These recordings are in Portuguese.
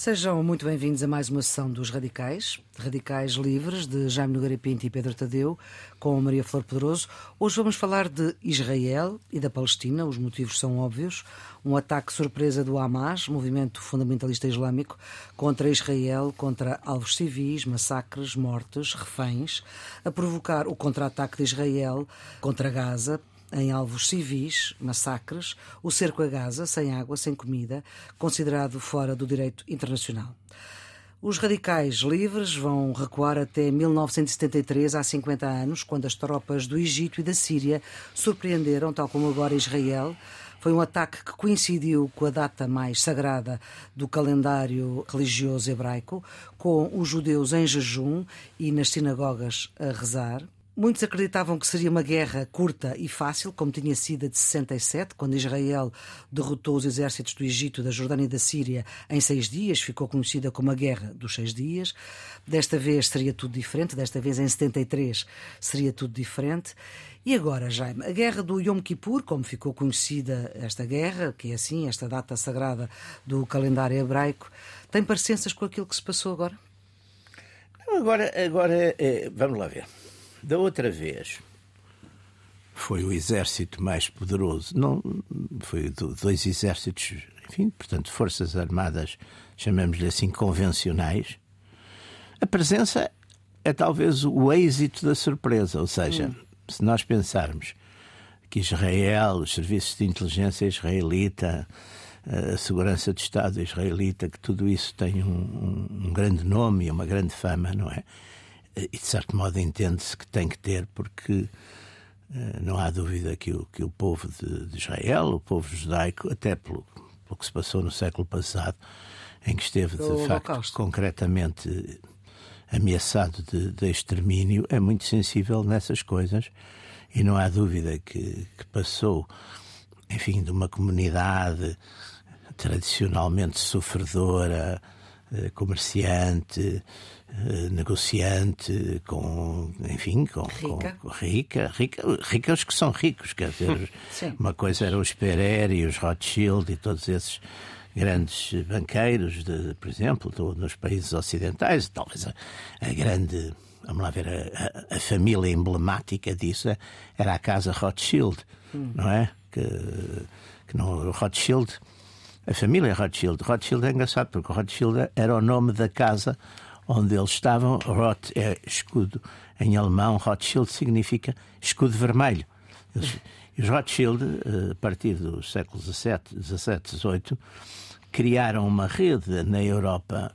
Sejam muito bem-vindos a mais uma sessão dos Radicais, Radicais Livres, de Jaime Nogueira Pinto e Pedro Tadeu, com Maria Flor Poderoso. Hoje vamos falar de Israel e da Palestina, os motivos são óbvios. Um ataque surpresa do Hamas, movimento fundamentalista islâmico, contra Israel, contra alvos civis, massacres, mortes, reféns, a provocar o contra-ataque de Israel contra Gaza, em alvos civis, massacres, o cerco a Gaza, sem água, sem comida, considerado fora do direito internacional. Os radicais livres vão recuar até 1973, há 50 anos, quando as tropas do Egito e da Síria surpreenderam, tal como agora Israel. Foi um ataque que coincidiu com a data mais sagrada do calendário religioso hebraico, com os judeus em jejum e nas sinagogas a rezar. Muitos acreditavam que seria uma guerra curta e fácil, como tinha sido a de 67, quando Israel derrotou os exércitos do Egito, da Jordânia e da Síria em seis dias, ficou conhecida como a Guerra dos Seis Dias. Desta vez seria tudo diferente, desta vez em 73 seria tudo diferente. E agora, Jaime, a guerra do Yom Kippur, como ficou conhecida esta guerra, que é assim, esta data sagrada do calendário hebraico, tem parecenças com aquilo que se passou agora? Agora, agora é, vamos lá ver. Da outra vez foi o exército mais poderoso, não foi dois exércitos, enfim, portanto, forças armadas, chamemos-lhe assim, convencionais. A presença é talvez o êxito da surpresa, ou seja, hum. se nós pensarmos que Israel, os serviços de inteligência israelita, a segurança de Estado israelita, que tudo isso tem um, um grande nome e uma grande fama, não é? E de certo modo entende-se que tem que ter, porque uh, não há dúvida que o, que o povo de, de Israel, o povo judaico, até pelo, pelo, que se passou no século passado, em que esteve de facto concretamente ameaçado de, de, extermínio, é muito sensível nessas coisas. E não há dúvida que, que passou, enfim, de uma comunidade tradicionalmente sofredora, eh, comerciante, eh, negociante, com, enfim, com rica. Com, rica, rica, rica os que são ricos, quer dizer, uma coisa era os Pereira e os Rothschild e todos esses grandes banqueiros, de, por exemplo, do, nos países ocidentais, talvez a, a grande, vamos lá ver, a, a, a, família emblemática disso era a casa Rothschild, hum. não é? Que, que não, Rothschild, a família Rothschild, Rothschild é engraçado porque Rothschild era o nome da casa onde eles estavam. Roth é escudo em alemão, Rothschild significa escudo vermelho. Eles, os Rothschild, eh, a partir do século XVII, XVIII, criaram uma rede na Europa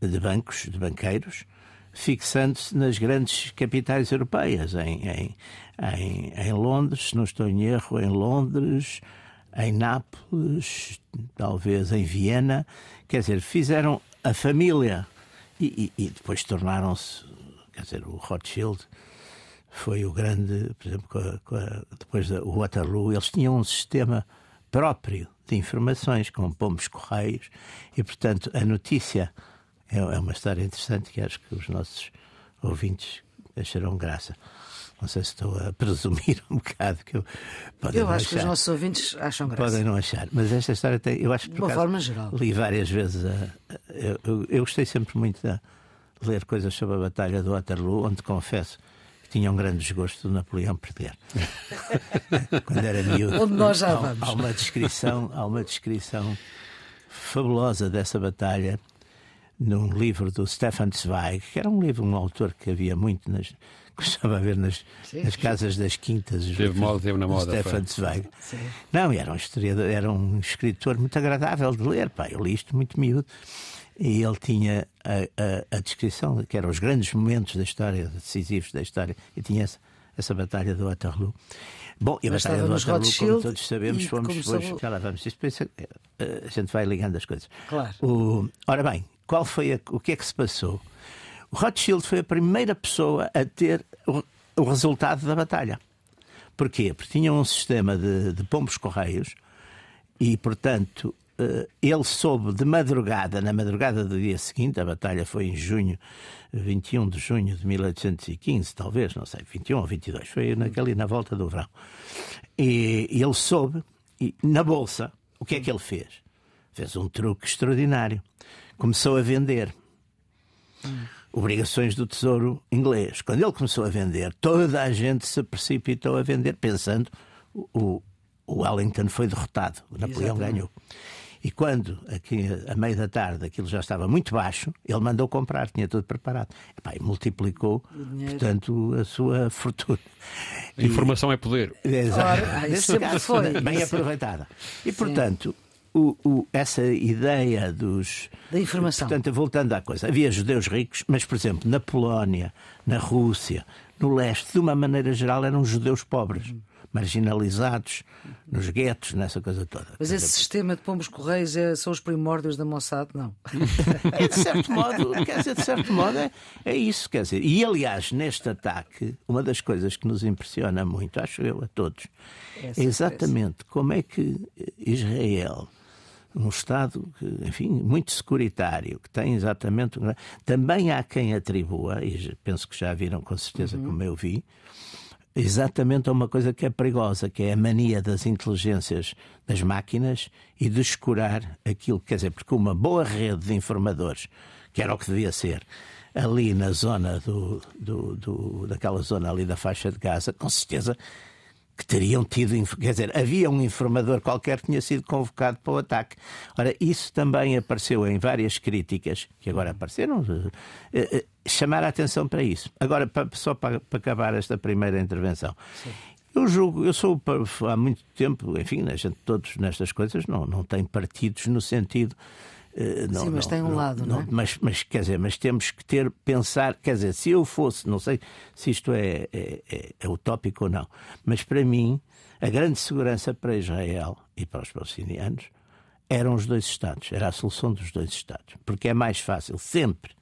de bancos, de banqueiros, fixando-se nas grandes capitais europeias, em, em, em, em, Londres, se não estou em erro, em Londres, em Nápoles, talvez em Viena. Quer dizer, fizeram a família e, e, e depois tornaram-se, quer dizer, o Rothschild foi o grande, por exemplo, com a, com a, depois do Waterloo, eles tinham um sistema próprio de informações, com pombos correios, e portanto a notícia é, é uma história interessante que acho que os nossos ouvintes acharão graça. Não sei se estou a presumir um bocado que eu podem Eu acho achar. que os nossos ouvintes acham graça. Podem não achar, mas esta história tem, eu acho que de uma forma geral. Li várias vezes. A, a, eu, eu, gostei sempre muito de ler coisas sobre a Batalha do Waterloo, onde confesso que tinha um grande desgosto do Napoleão perder. Quando era miúdo. Onde nós já vamos. Há, há uma descrição, há uma descrição fabulosa dessa batalha num livro do Stefan Zweig, que era um livro, um autor que havia muito nas, gostava a ver nas, sim, nas casas das quintas. Teve moda, teve na moda. Stefan Zweig. Não, era um historiador, era um escritor muito agradável de ler, pá, eu li isto muito miúdo. E ele tinha a, a, a descrição, que eram os grandes momentos da história, decisivos da história, e tinha essa, essa batalha do Waterloo. Bom, e a Batalha do Waterloo, como todos sabemos, fomos começou... depois. Já lá vamos. Isto pensa, eh, a gente vai ligando as coisas. Claro. O, ora bem, qual foi a, o que é que se passou? Rothschild foi a primeira pessoa a ter o, resultado da batalha. Porquê? Porque tinha um sistema de, de pombos correios e, portanto, eh, ele soube de madrugada, na madrugada do dia seguinte, a batalha foi em junho, 21 de junho de 1815, talvez, não sei, 21 ou 22, foi naquele, na volta do verão. E, e ele soube, e na bolsa, o que é que ele fez? Fez um truque extraordinário começou a vender. Hum. Obrigações do Tesouro inglês. Quando ele começou a vender, toda a gente se precipitou a vender, pensando o, o Wellington foi derrotado, o Napoleão Exatamente. ganhou. E quando, aqui a meio da tarde, aquilo já estava muito baixo, ele mandou comprar, tinha tudo preparado. E, e multiplicou, portanto, a sua fortuna. A informação é poder. Exato. Ah, isso caso, foi. Bem aproveitada. E, portanto, o, o, essa ideia dos. Da informação. Portanto, voltando à coisa, havia judeus ricos, mas, por exemplo, na Polónia, na Rússia, no leste, de uma maneira geral, eram judeus pobres. Marginalizados, nos guetos, nessa coisa toda. Mas esse sistema de pombos correios é, são os primórdios da Mossad, não? é, de certo modo, quer dizer, de certo modo é, é isso, quer dizer. E aliás, neste ataque, uma das coisas que nos impressiona muito, acho eu, a todos, Essa é exatamente como é que Israel um Estado, que, enfim, muito securitário, que tem exatamente. Também há quem atribua, e penso que já viram com certeza, uhum. como eu vi, exatamente a uma coisa que é perigosa, que é a mania das inteligências das máquinas e de escurar aquilo. Quer dizer, porque uma boa rede de informadores, que era o que devia ser, ali na zona do, do, do daquela zona ali da faixa de Gaza, com certeza que teriam tido, quer dizer, havia um informador qualquer que tinha sido convocado para o ataque. Ora, isso também apareceu em várias críticas, que agora apareceram, eh, eh, chamar a atenção para isso. Agora, só para, acabar esta primeira intervenção. Sim. Eu julgo, eu sou há muito tempo, enfim, a gente todos nestas coisas não, não tem partidos no sentido não, Sim, mas não, tem um não, lado, não, é? Mas, mas, quer dizer, mas temos que ter, pensar, quer dizer, se eu fosse, não sei se isto é, é, é, é utópico ou não, mas para mim, a grande segurança para Israel e para os palestinianos eram os dois Estados, era a solução dos dois Estados. Porque é mais fácil sempre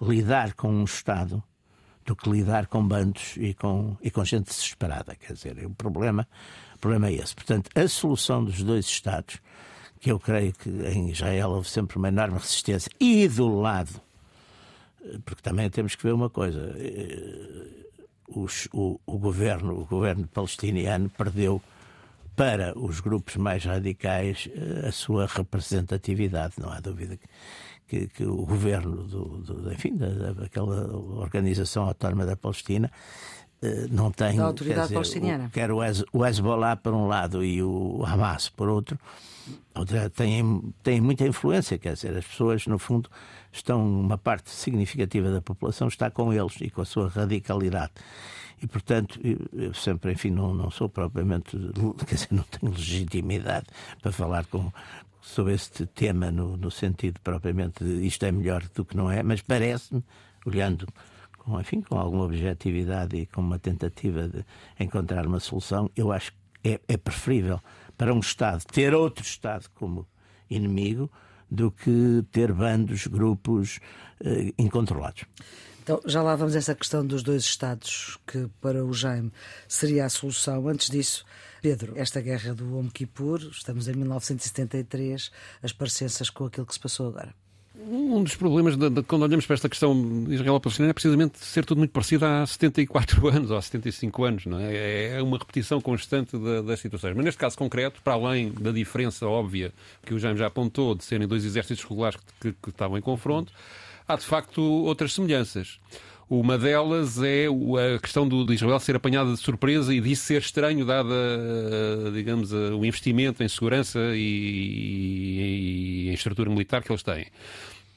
lidar com um Estado do que lidar com bandos e com, e com gente desesperada. Quer dizer, o problema, o problema é esse. Portanto, a solução dos dois Estados que eu creio que em Israel houve sempre uma enorme resistência, e do lado, porque também temos que ver uma coisa, eh, os, o, o, governo, o governo palestiniano perdeu para os grupos mais radicais eh, a sua representatividade, não há dúvida que, que, que o governo do, do enfim, da, daquela organização autónoma da Palestina não tem da autoridade dizer, palestiniana. O, quer o Hezbollah por um lado e o Hamas por outro, têm, têm muita influência, quer dizer, as pessoas no fundo estão, uma parte significativa da população está com eles e com a sua radicalidade. E, portanto, eu sempre, enfim, não, não sou propriamente, quer dizer, não tenho legitimidade para falar com, sobre este tema no, no sentido propriamente de isto é melhor do que não é, mas parece-me, olhando enfim, com alguma objetividade e com uma tentativa de encontrar uma solução, eu acho que é, é preferível para um Estado ter outro Estado como inimigo do que ter bandos, grupos eh, incontrolados. Então, já lá vamos a essa questão dos dois Estados, que para o Jaime seria a solução. Antes disso, Pedro, esta guerra do Yom Kippur, estamos em 1973, as parecenças com aquilo que se passou agora. Um dos problemas de, de, quando olhamos para esta questão israelo-palestina é precisamente ser tudo muito parecido há 74 anos ou há 75 anos. Não é? é uma repetição constante das situações. Mas neste caso concreto, para além da diferença óbvia que o Jaime já apontou de serem dois exércitos regulares que, que, que estavam em confronto, há de facto outras semelhanças. Uma delas é a questão do, de Israel ser apanhada de surpresa e disso ser estranho, dada, digamos, o investimento em segurança e, e, e em estrutura militar que eles têm.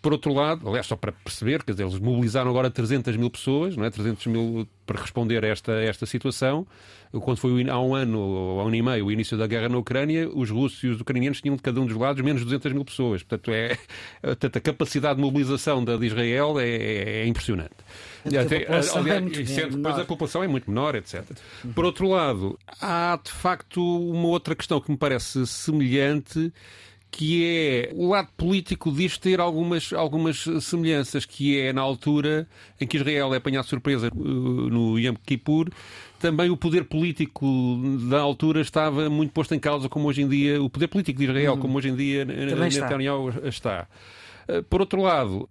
Por outro lado, aliás, só para perceber, quer dizer, eles mobilizaram agora 300 mil pessoas, não é? 300 mil para responder a esta, a esta situação. Quando foi há um ano ou há um ano e meio o início da guerra na Ucrânia, os russos e os ucranianos tinham de cada um dos lados menos 200 mil pessoas. Portanto, é, portanto a capacidade de mobilização da, de Israel é, é impressionante. Até, aliás, é sendo, depois a população é muito menor, etc. Uhum. Por outro lado, há de facto uma outra questão que me parece semelhante que é o lado político disto ter algumas, algumas semelhanças, que é na altura em que Israel é apanhado de surpresa uh, no Yom Kippur, também o poder político da altura estava muito posto em causa, como hoje em dia, o poder político de Israel, hum. como hoje em dia Netanyahu está. está. Uh, por outro lado,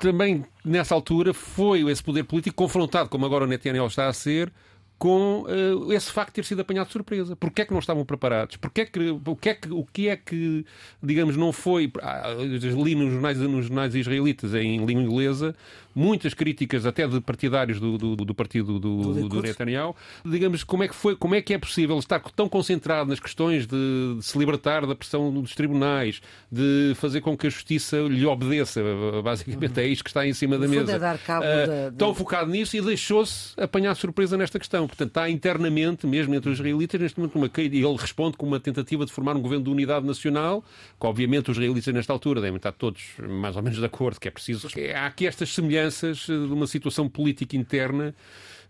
também nessa altura foi esse poder político confrontado, como agora o Netanyahu está a ser, com uh, esse facto de ter sido apanhado de surpresa. Porquê é que não estavam preparados? Porquê é que, o, que é que, o que é que, digamos, não foi... Ah, li nos jornais, nos jornais israelitas em língua inglesa muitas críticas até de partidários do, do, do partido do, do, do Netanyahu. Digamos, como é, que foi, como é que é possível estar tão concentrado nas questões de, de se libertar da pressão dos tribunais, de fazer com que a justiça lhe obedeça, basicamente é isto que está em cima da mesa. É dar cabo uh, da, Tão focado nisso e deixou-se apanhar surpresa nesta questão. Portanto, está internamente, mesmo entre os israelitas, neste momento, uma, e ele responde com uma tentativa de formar um governo de unidade nacional, que obviamente os israelitas nesta altura devem estar todos mais ou menos de acordo que é preciso. Há aqui estas semelhanças de uma situação política interna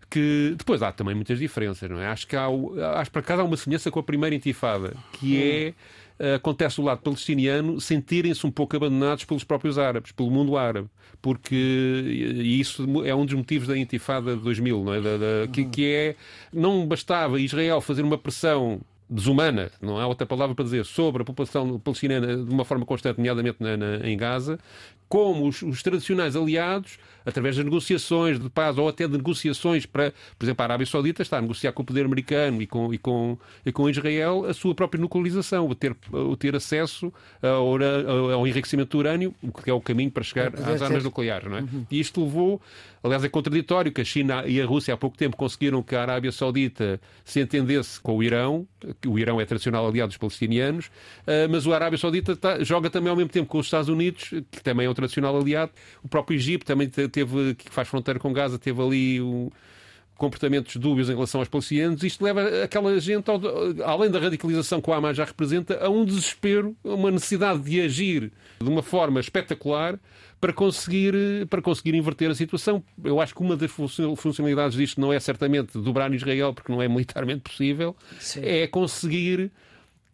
que depois há também muitas diferenças, não é? Acho que há, acho para cada há uma semelhança com a primeira intifada, que é eh, acontece do lado palestiniano sentirem-se um pouco abandonados pelos próprios árabes, pelo mundo árabe, porque e isso é um dos motivos da intifada de 2000, não é? Da, da, que, que é não bastava Israel fazer uma pressão desumana, não há outra palavra para dizer, sobre a população palestiniana de uma forma constante, nomeadamente na, na, em Gaza, como os, os, tradicionais aliados, através de negociações de paz ou até de negociações para, por exemplo, a Arábia Saudita está a negociar com o poder americano e com, e com, e com Israel a sua própria nuclearização, o ter, o ter acesso ao, ao enriquecimento do urânio, o que é o caminho para chegar às armas nucleares. Não é? Uhum. E isto levou, aliás, é contraditório que a China e a Rússia há pouco tempo conseguiram que a Arábia Saudita se entendesse com o Irão, que o Irão é tradicional aliado dos palestinianos, eh, mas a Arábia Saudita tá, joga também ao mesmo tempo com os Estados Unidos, que também é um tradicional aliado. O próprio Egito também teve, que faz fronteira com Gaza, teve ali um, comportamentos dúbios em relação aos palestinianos. Isto leva aquela gente, ao, além da radicalização que o Hamas já representa, a um desespero, a uma necessidade de agir de uma forma espetacular para conseguir, para conseguir inverter a situação. Eu acho que uma das funcionalidades disto não é certamente dobrar Israel, porque não é militarmente possível, Sim. é conseguir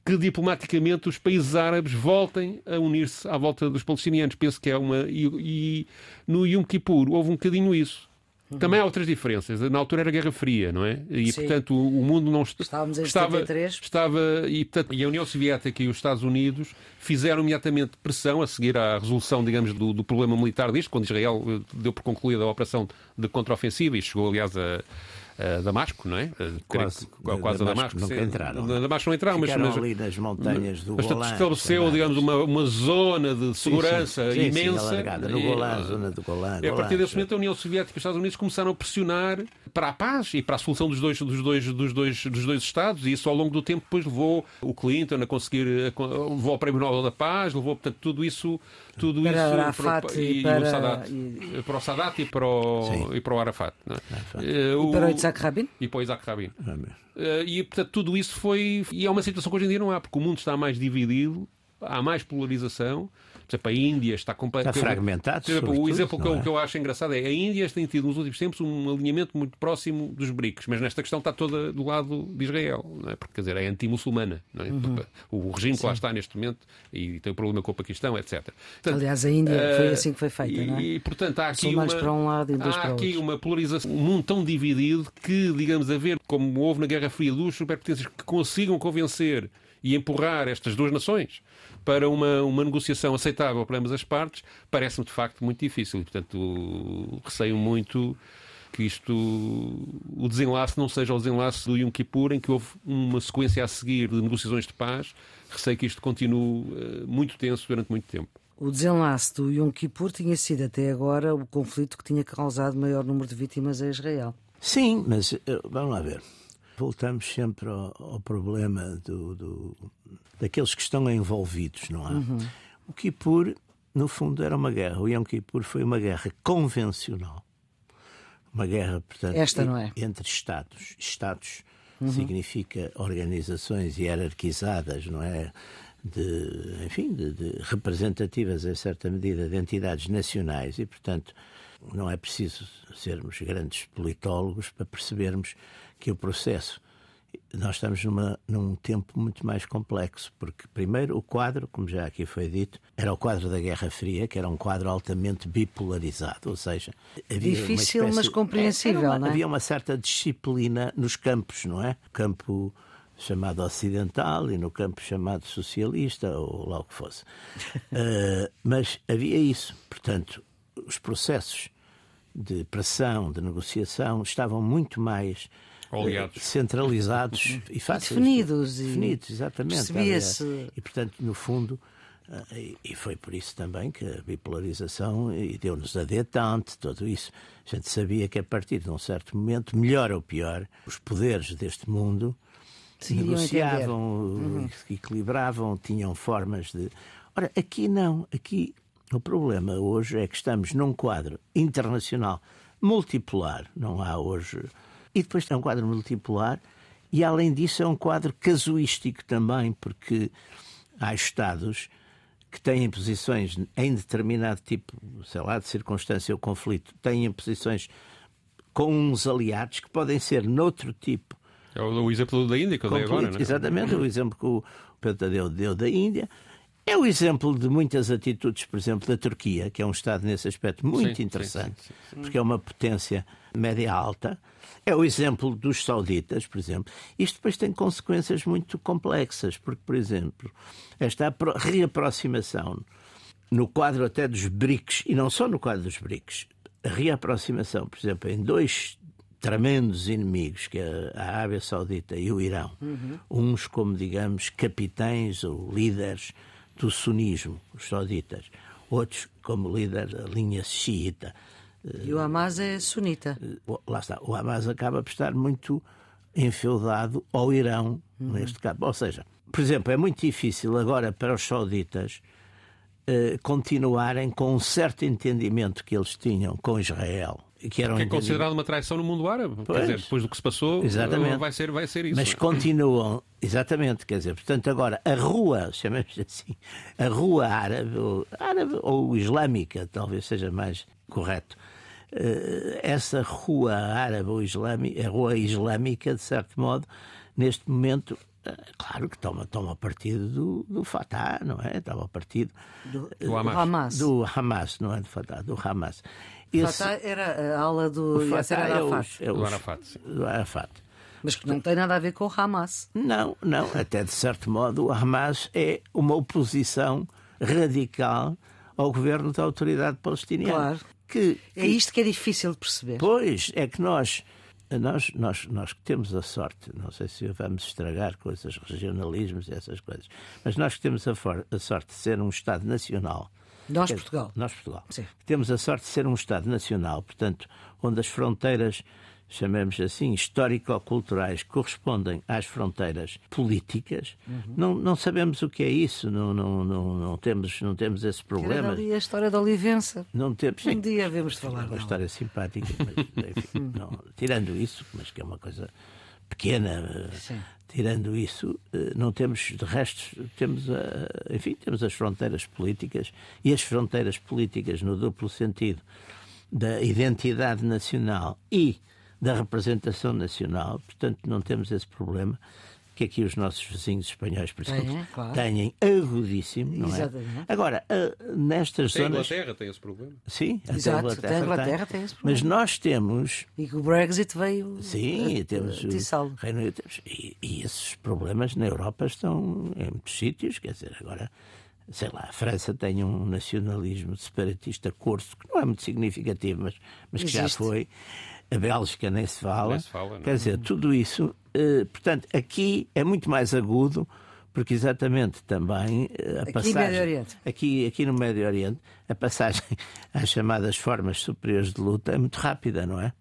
que diplomaticamente os países árabes voltem a unir-se à volta dos palestinianos. Penso que é uma. E, e no Yom Kippur houve um bocadinho isso. Uhum. Também há outras diferenças. Na altura era Guerra Fria, não é? E, Sim. portanto, o, mundo não Estávamos em estava, 73. estava e, portanto, e a União Soviética e os Estados Unidos fizeram imediatamente pressão a seguir à resolução, digamos, do, do problema militar disto, quando Israel eh, deu por concluída a operação de contraofensiva e chegou, aliás, a uh, Damasco, não é? Uh, quase, quase a Damasco. Nunca entraram. Na Damasco não entraram, Ficaram mas, ali nas montanhas do mas, Golã. estabeleceu, digamos, uma, uma zona de segurança sim, sim. imensa. Sim, sim, no Golã, zona do Golã. E a partir desse momento a União Soviética e os Estados Unidos começaram a pressionar para a paz e para a solução dos dois, dos dois, dos dois, dos dois Estados e isso ao longo do tempo depois levou o Clinton a conseguir, levou ao Prémio Nobel da Paz, levou, portanto, tudo isso tudo para isso Arafat para, e, para, o Sadat, e... para o Sadat e para o, e para o Arafat. Não é? Uh, e para o Isaac Rabin? E para o Isaac Rabin. Uh, e, portanto, tudo isso foi... E é uma situação que hoje em dia não há, porque o mundo está mais dividido, há mais polarização por exemplo, a Índia está completamente. Está fragmentado. Exemplo, o exemplo que eu, é? que eu acho engraçado é a Índia tem tido nos últimos tempos um alinhamento muito próximo dos BRICS, mas nesta questão está toda do lado de Israel, não é? porque quer dizer, é anti-muçulmana. É? Uhum. O regime Sim. que lá está neste momento e tem o problema com o Paquistão, etc. Portanto, Aliás, a Índia uh, foi assim que foi feita, e, não é? E, portanto, há aqui, uma, para um lado e dois há para aqui outros. uma polarização, um mundo tão dividido que, digamos, a ver como houve na Guerra Fria duas superpotências que consigam convencer e empurrar estas duas nações para uma, uma negociação aceitável para ambas as partes, parece-me de facto muito difícil. E, portanto, receio muito que isto, o desenlace não seja o desenlace do Yom Kippur, em que houve uma sequência a seguir de negociações de paz. Receio que isto continue uh, muito tenso durante muito tempo. O desenlace do Yom Kippur tinha sido até agora o conflito que tinha causado maior número de vítimas a Israel. Sim, mas uh, vamos lá ver. Voltamos sempre ao, ao problema do, do, daqueles que estão envolvidos, não há? Uhum. O Kippur, no fundo, era uma guerra. O Yom Kippur foi uma guerra convencional. Uma guerra, portanto, é? entre Estados. Estados uhum. significa organizações hierarquizadas, não é? De, enfim, de, de representativas, em certa medida, de entidades nacionais e, portanto, não é preciso sermos grandes politólogos para percebermos que o processo nós estamos numa, num tempo muito mais complexo, porque, primeiro, o quadro, como já aqui foi dito, era o quadro da Guerra Fria, que era um quadro altamente bipolarizado, ou seja, havia difícil, espécie, mas compreensível, uma, não é? Havia uma certa disciplina nos campos, não é? O campo chamado ocidental e no campo chamado socialista, ou lá o que fosse. uh, mas havia isso. Portanto, os processos de pressão, de negociação, estavam muito mais Oleados. centralizados e fáceis. Definidos. Definidos, exatamente. Percebia-se. E, portanto, no fundo, e foi por isso também que a bipolarização e deu-nos a detente, tudo isso. A gente sabia que a partir de um certo momento, melhor ou pior, os poderes deste mundo Sim, negociavam, uhum. equilibravam, tinham formas de. Ora, aqui não. Aqui o problema hoje é que estamos num quadro internacional multipolar. Não há hoje. E depois é um quadro multipolar e, além disso, é um quadro casuístico também, porque há Estados que têm posições em determinado tipo, sei lá, de circunstância ou conflito, têm posições com uns aliados que podem ser noutro tipo. É o, exemplo da Índia que eu dei agora, não é? Exatamente, o exemplo que o Pedro Tadeu deu da Índia. É o exemplo de muitas atitudes, por exemplo, da Turquia, que é um Estado nesse aspecto muito sim, interessante, sim, sim, porque é uma potência média-alta. É o exemplo dos sauditas, por exemplo. Isto depois tem consequências muito complexas, porque, por exemplo, esta reaproximação no quadro até dos BRICS, e não só no quadro dos BRICS, a reaproximação, por exemplo, em dois tremendos inimigos, que é a Arábia Saudita e o Irão, uhum. uns como, digamos, capitães ou líderes do sunismo, os sauditas, outros como líder da linha xiita. E o Hamas é sunita. Lá está. O Hamas acaba por estar muito enfeudado ao Irão, uhum. neste caso. Ou seja, por exemplo, é muito difícil agora para os sauditas eh, continuarem com um certo entendimento que eles tinham com Israel. Que, era um que é considerado uma traição no mundo árabe. Pois, quer dizer, depois do que se passou, exatamente. vai ser, vai ser isso. Mas continuam, exatamente, quer dizer, portanto, agora a rua, chamamos assim, a rua árabe, ou, árabe ou islâmica, talvez seja mais correto, eh, essa rua árabe ou islâmica, a rua islâmica, de certo modo, neste momento, eh, claro que toma, toma partido do, do Fatah, não é? Toma partido do, do Hamas. Do Hamas, não é do Fatah, do Hamas. Esse, Fatah era a ala do Yasser Arafat. É o, é o, Arafat. Do Arafat. Mas que não tem nada a ver com o Hamas. Não, não. Até de certo modo, o Hamas é uma oposição radical ao governo da autoridade palestiniana. Claro. Que, que, é isto que é difícil de perceber. Pois, é que nós, nós, nós, nós que temos a sorte, não sei se vamos estragar coisas, regionalismos e essas coisas, mas nós que temos a, for, a sorte de ser um Estado nacional. Nós, Portugal. Nós, Portugal. Sim. Temos a sorte de ser um Estado nacional, portanto, onde as fronteiras chamemos assim, histórico-culturais correspondem às fronteiras políticas, uhum. não, não sabemos o que é isso, não, não, não, não, temos, não temos esse problema. ali a história da Olivença. Não temos, um dia havemos de falar. É uma história simpática, mas, enfim, não, tirando isso, mas que é uma coisa pequena, Sim. tirando isso, eh, não temos, de resto, temos, a, enfim, temos as fronteiras políticas e as fronteiras políticas no duplo sentido da identidade nacional e da representação nacional, portanto não temos esse problema que aqui os nossos vizinhos espanhóis, por exemplo, é, claro. têm agudíssimo, não é? Exatamente. Agora, nestas tem zonas... A Inglaterra tem esse problema. Sim, Exato, a Inglaterra, a Inglaterra tem. tem. esse problema. Mas nós temos... E que o Brexit veio... Sim, temos o Reino Unido. E, e esses problemas na Europa estão em muitos sítios, quer dizer, agora sei lá, a França tem um nacionalismo separatista curso, que não é muito significativo, mas, mas que já foi a Bélgica nem se fala. Nem se fala Quer dizer, tudo isso. Uh, portanto, aqui é muito mais agudo, porque exatamente também uh, a aqui passagem. Médio Oriente. Aqui, aqui no Médio Oriente, a passagem às chamadas formas superiores de luta é muito rápida, não é?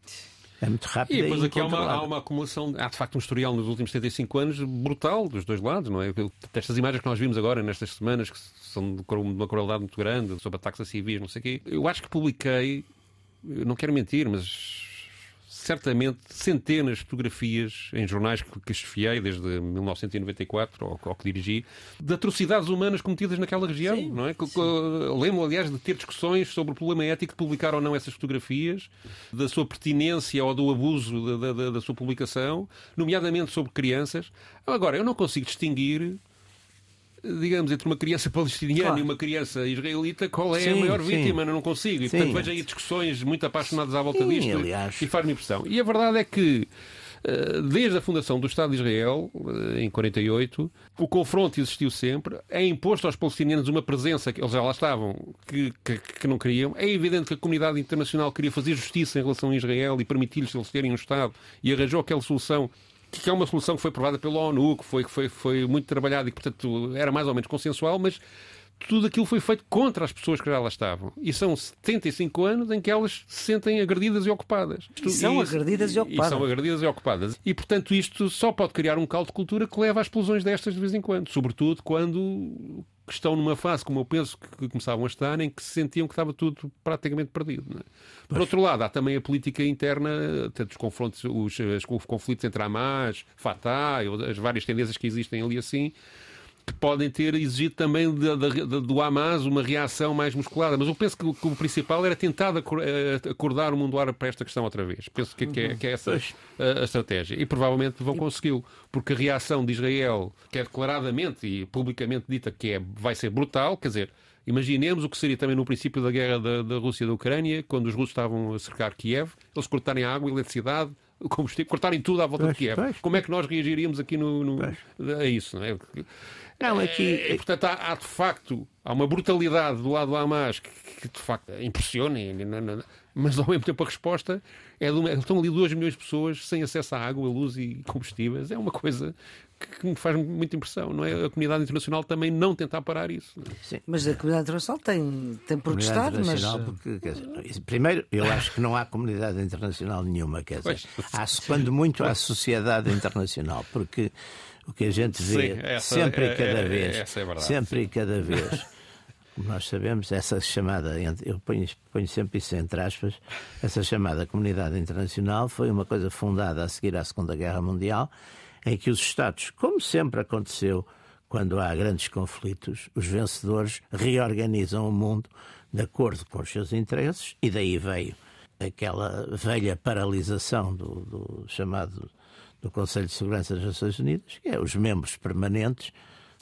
É muito rápido. E depois aqui há uma, há uma, acumulação, há de facto um historial nos últimos 75 anos brutal dos dois lados, não é? Estas imagens que nós vimos agora nestas semanas, que são de uma crueldade muito grande, sobre ataques a civis, não sei o quê. Eu acho que publiquei, não quero mentir, mas certamente centenas de fotografias em jornais que, que esfiei desde 1994, ou, ou que dirigi, de atrocidades humanas cometidas naquela região, sim, não é? Lembro, aliás, de ter discussões sobre o problema ético de publicar ou não essas fotografias, da sua pertinência ou do abuso da, da, da sua publicação, nomeadamente sobre crianças. Agora, eu não consigo distinguir digamos, entre uma criança palestiniana claro. e uma criança israelita, qual é sim, a maior sim. vítima? Não consigo. E, portanto, vejo aí discussões muito apaixonadas à volta sim, disto aliás. e faz-me impressão. E a verdade é que eh, desde a fundação do Estado de Israel, eh, em 48, o confronto existiu sempre. É imposto aos palestinianos uma presença que eles já lá estavam, que, que, que não queriam. É evidente que a comunidade internacional queria fazer justiça em relação a Israel e permitir-lhes eles terem um Estado e arranjou aquela solução que é uma solução que foi aprovada pela ONU, que foi, que foi, foi muito trabalhada e que, portanto, era mais ou menos consensual, mas tudo aquilo foi feito contra as pessoas que já lá estavam. E são 75 anos em que elas se sentem agredidas e ocupadas. E são e, agredidas e ocupadas. E são agredidas e ocupadas. E, portanto, isto só pode criar um caldo de cultura que leva a explosões destas de vez em quando. Sobretudo quando estão numa fase, como eu penso que começavam a estar, em que se sentiam que estava tudo praticamente perdido. É? Por outro lado, há também a política interna, tanto os confrontos, os, os conflitos entre Hamas, Fatah, as várias tendências que existem ali assim, que podem ter exigido também de, de, de, do Hamas uma reação mais musculada. Mas eu penso que, que o principal era tentar eh, acordar o mundo árabe para esta questão outra vez. Penso que, que, é, que é, essa a, a, estratégia. E provavelmente vão consegui-lo. Porque a reação de Israel, que é declaradamente e publicamente dita que é, vai ser brutal, quer dizer, Imaginemos o que seria também no princípio da guerra da, da Rússia e da Ucrânia, quando os russos estavam a cercar Kiev, eles cortarem a água, a eletricidade, o combustível, cortarem tudo à volta pois, de Kiev. Pois. Como é que nós reagiríamos aqui no, no a isso? Não é? Não, aqui... É, e, portanto, há, há, de facto há uma brutalidade do lado do Hamas que, que de facto impressiona, mas ao mesmo tempo a resposta é de uma, estão ali 2 milhões de pessoas sem acesso à água, à luz e combustíveis. É uma coisa que me faz muita impressão, não é? A comunidade internacional também não tentar parar isso. Sim, mas a comunidade internacional tem, tem protestado, mas... Porque, dizer, primeiro, eu acho que não há comunidade internacional nenhuma, quer dizer, há, quando muito há sociedade internacional, porque o que a gente vê Sim, essa, sempre e cada é, vez, é verdade, sempre e cada vez, como nós sabemos, essa chamada, eu ponho, ponho sempre isso entre aspas, essa chamada comunidade internacional foi uma coisa fundada a seguir à Segunda Guerra Mundial, em que os Estados, como sempre aconteceu quando há grandes conflitos, os vencedores reorganizam o mundo de acordo com os seus interesses, e daí veio aquela velha paralisação do, do chamado do Conselho de Segurança das Nações Unidas, que é os membros permanentes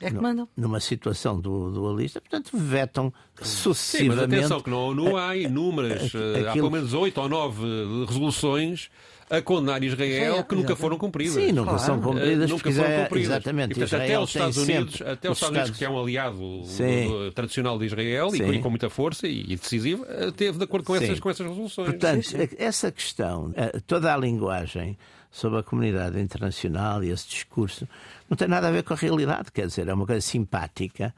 é que mandam. Numa situação do, dualista, portanto, vetam sucessivamente. Sim, mas atenção que na ONU há inúmeras, aquilo... há pelo menos oito ou nove resoluções a condenar Israel é, que nunca foram cumpridas. Sim, nunca claro. são cumpridas. Nunca foram é cumpridas. Exatamente. E, portanto, até os Estados Unidos, até os Estados Unidos, que é um aliado do, tradicional de Israel e com muita força e, decisivo, teve de acordo com essas, com essas resoluções. Portanto, sim, sim. essa questão, eh, toda a linguagem sobre a comunidade internacional e esse discurso não tem nada a ver com a realidade, quer dizer, é uma coisa simpática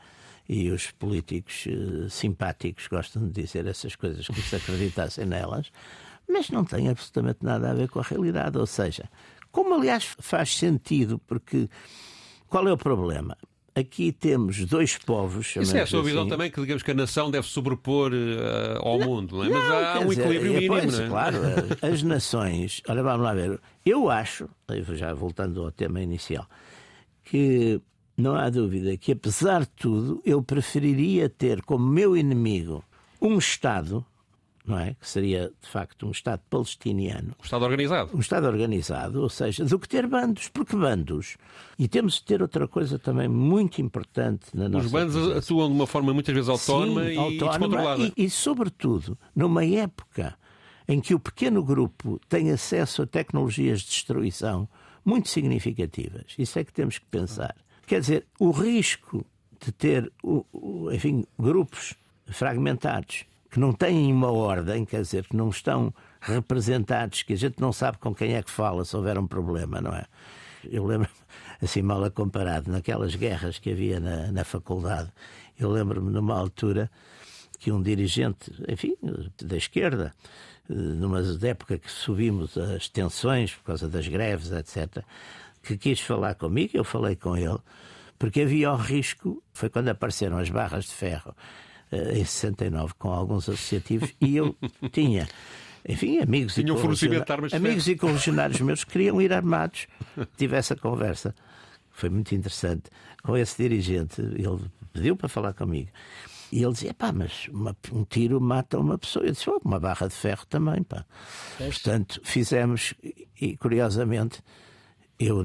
e os políticos uh, simpáticos gostam de dizer essas coisas como se acreditassem nelas, mas não tem absolutamente nada a ver com a realidade. Ou seja, como aliás faz sentido, porque qual é o problema? Aqui temos dois povos. Isso é a sua visão assim. também, que digamos que a nação deve sobrepor uh, ao não, mundo, não é? Não, Mas há um equilíbrio dizer, mínimo, pois, não é? Claro, as nações. Olha, vamos lá ver. Eu acho, já voltando ao tema inicial, que não há dúvida que, apesar de tudo, eu preferiria ter como meu inimigo um Estado não é? Que seria, de facto, um Estado palestiniano. Um Estado organizado. Um Estado organizado, ou seja, do que ter bandos. Porque bandos. E temos de ter outra coisa também muito importante na nossa Os bandos posição. atuam de uma forma muitas vezes autónoma, Sim, e, autónoma descontrolada. E, e, sobretudo, numa época em que o pequeno grupo tem acesso a tecnologias de destruição muito significativas. Isso é que temos que pensar. Quer dizer, o risco de ter, enfim, grupos fragmentados que não têm uma ordem, quer dizer, que não estão representados, que a gente não sabe com quem é que fala se houver um problema, não é? Eu lembro, assim mal a comparado, naquelas guerras que havia na, na faculdade, eu lembro-me numa altura que um dirigente, enfim, da esquerda, numa época que subimos as tensões por causa das greves, etc., que quis falar comigo, eu falei com ele, porque havia o risco, foi quando apareceram as barras de ferro em 69 com alguns associativos e eu tinha enfim, amigos, Tinha e, amigos e correligionários meus que queriam ir armados. Tive essa conversa, foi muito interessante, com esse dirigente. Ele pediu para falar comigo. E ele dizia, pá, mas uma, um tiro mata uma pessoa. Eu disse, oh, uma barra de ferro também, pá. Portanto, fizemos, e curiosamente, eu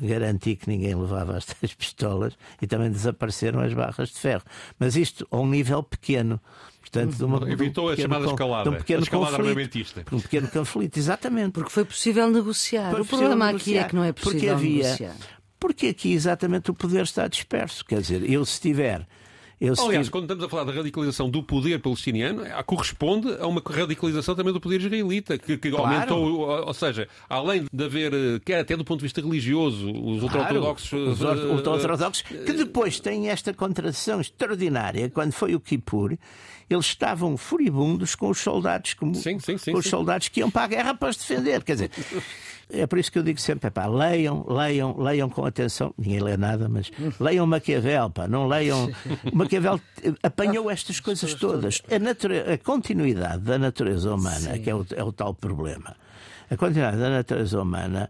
garanti que ninguém levava as três pistolas e também desapareceram as barras de ferro. Mas isto a um nível pequeno. Portanto, de uma, Evitou a chamada escalada. De um pequeno a escalada conflito, armamentista. Um pequeno conflito, exatamente. Porque foi possível negociar. Foi o problema negociar, aqui é que não é possível porque havia, negociar. Porque aqui exatamente o poder está disperso. Quer dizer, eu se tiver. Eu Aliás, quando estamos a falar da radicalização do poder palestiniano, corresponde a uma radicalização também do poder israelita, que, que Claro. aumentou, ou seja, além de haver, eh, quer até do ponto de vista religioso, os ultra-ortodoxos. Os eh, or- eh, ultra-ortodoxos, que depois têm esta contradição extraordinária. Quando foi o Kippur, eles estavam furibundos com os soldados, como, Sim, sim, sim, com os sim. soldados que iam para a guerra para os defender. Quer dizer, é por isso que eu digo sempre, pá, leiam, leiam, leiam com atenção. Ninguém lê nada, mas leiam Maquiavel, pá, não leiam. Maquiavel eh, apanhou estas coisas todas. A, a continuidade da natureza humana, que é o, é o tal problema. A continuidade da natureza humana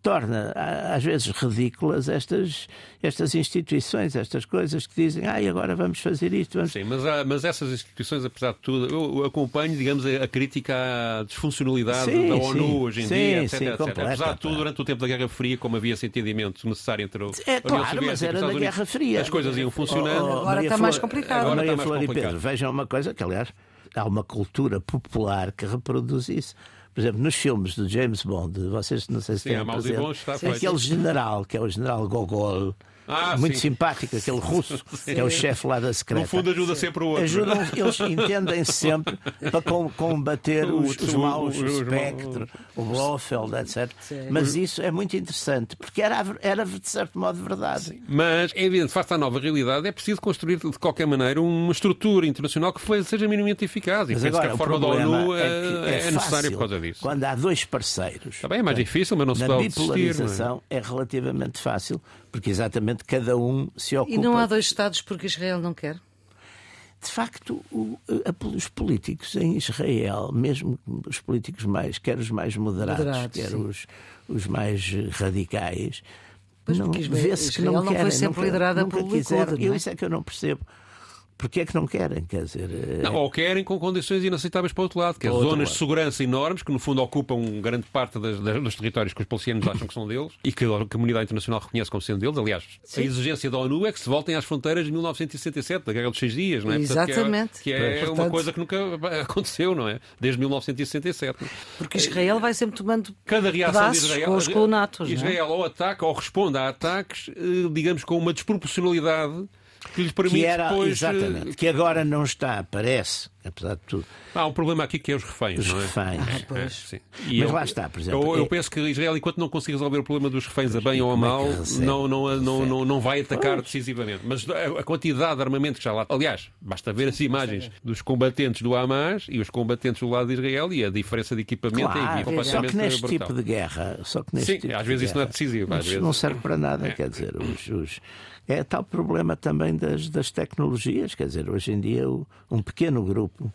torna às vezes ridículas estas, estas instituições, estas coisas que dizem, ai, agora vamos fazer isto. Vamos... Sim, mas, há- mas essas instituições, apesar de tudo, eu eu acompanho, digamos, a, a crítica à disfuncionalidade Sim, da ONU sim. hoje em Sim, dia, etc, sim, etc. completa, Apesar de tudo, durante o tempo da Guerra Fria, como havia esse entendimento necessário entre o, É claro, Soviética mas e era os da Estados Unidos, Guerra Fria. as coisas iam funcionando. Oh, oh, Agora Maria está mais Flor- complicado. Agora Maria está mais Flor e complicado. Pedro, vejam uma coisa que, aliás, há uma cultura popular que reproduz isso. Por exemplo, nos filmes do James Bond, vocês não sei se Sim, têm e presente, está feito. aquele general, que é o general Gogol, Ah, muito sim. simpático, aquele russo, que é o chefe lá da secreta. No fundo, ajuda sempre o outro. Ajudam, eles entendem-se sempre para com- combater os, Os- maus, o os Spectre, o Blofeld, etc. Mas isso é muito interessante, porque era, era de certo modo verdade. Mas é evidente, face à nova realidade, é preciso construir de qualquer maneira uma estrutura internacional que seja minimamente eficaz. E Mas penso que agora, a o forma da ONU é, é, que é é necessária por causa disso. Quando há dois parceiros. Está bem, é mais difícil, mas não se pode desistir. não é? bipolarização é relativamente fácil, porque exatamente cada um se ocupa. E não há dois Estados porque Israel não quer? De facto, o- os políticos em Israel, mesmo os políticos mais, quer os mais moderados, Moderados, quer os, os mais radicais, vê-se que não não foi sempre liderada nunca pelo Likud, quiseram. não é? Eu isso é que eu não percebo. Porque é que não querem? Quer dizer, eh, Não, ou querem com condições inaceitáveis para o outro lado, que é zonas lado. de segurança enormes, que no fundo ocupam grande parte das- das- dos territórios que os palestinianos acham que são deles e que a comunidade internacional reconhece como sendo deles. Aliás, a exigência da ONU é que se voltem às fronteiras de 1967, da Guerra dos Seis Dias, não é? Portanto, que é- Exatamente. Que é, Portanto- uma coisa que nunca aconteceu, não é? Desde 1967. Porque Israel vai sempre tomando Cada reação de Israel, com os colonatos. é? Israel ou ataca ou responde a ataques, eh, digamos, com uma desproporcionalidade que lhes permite que era depois. eh, exatamente, que agora não está, parece, apesar de tudo, Há um problema aqui que é os reféns, os não é? reféns. Pois. Sim. Mas lá está, por exemplo, Eu, eu é- penso que Israel, enquanto não conseguir resolver o problema dos reféns a bem ou a é mal, não, não, não, não, não vai atacar decisivamente. Mas a, a quantidade de armamento que já lá. Aliás, basta ver as imagens dos combatentes do Hamas e os combatentes do lado de Israel e a diferença de equipamento é Claro, só completamente que neste brutal. tipo de guerra, só que neste Sim, tipo às vezes isso não é decisivo, às vezes- não serve para nada, quer dizer, os, os- é tal problema também das, das tecnologias, quer dizer, hoje em dia um pequeno grupo,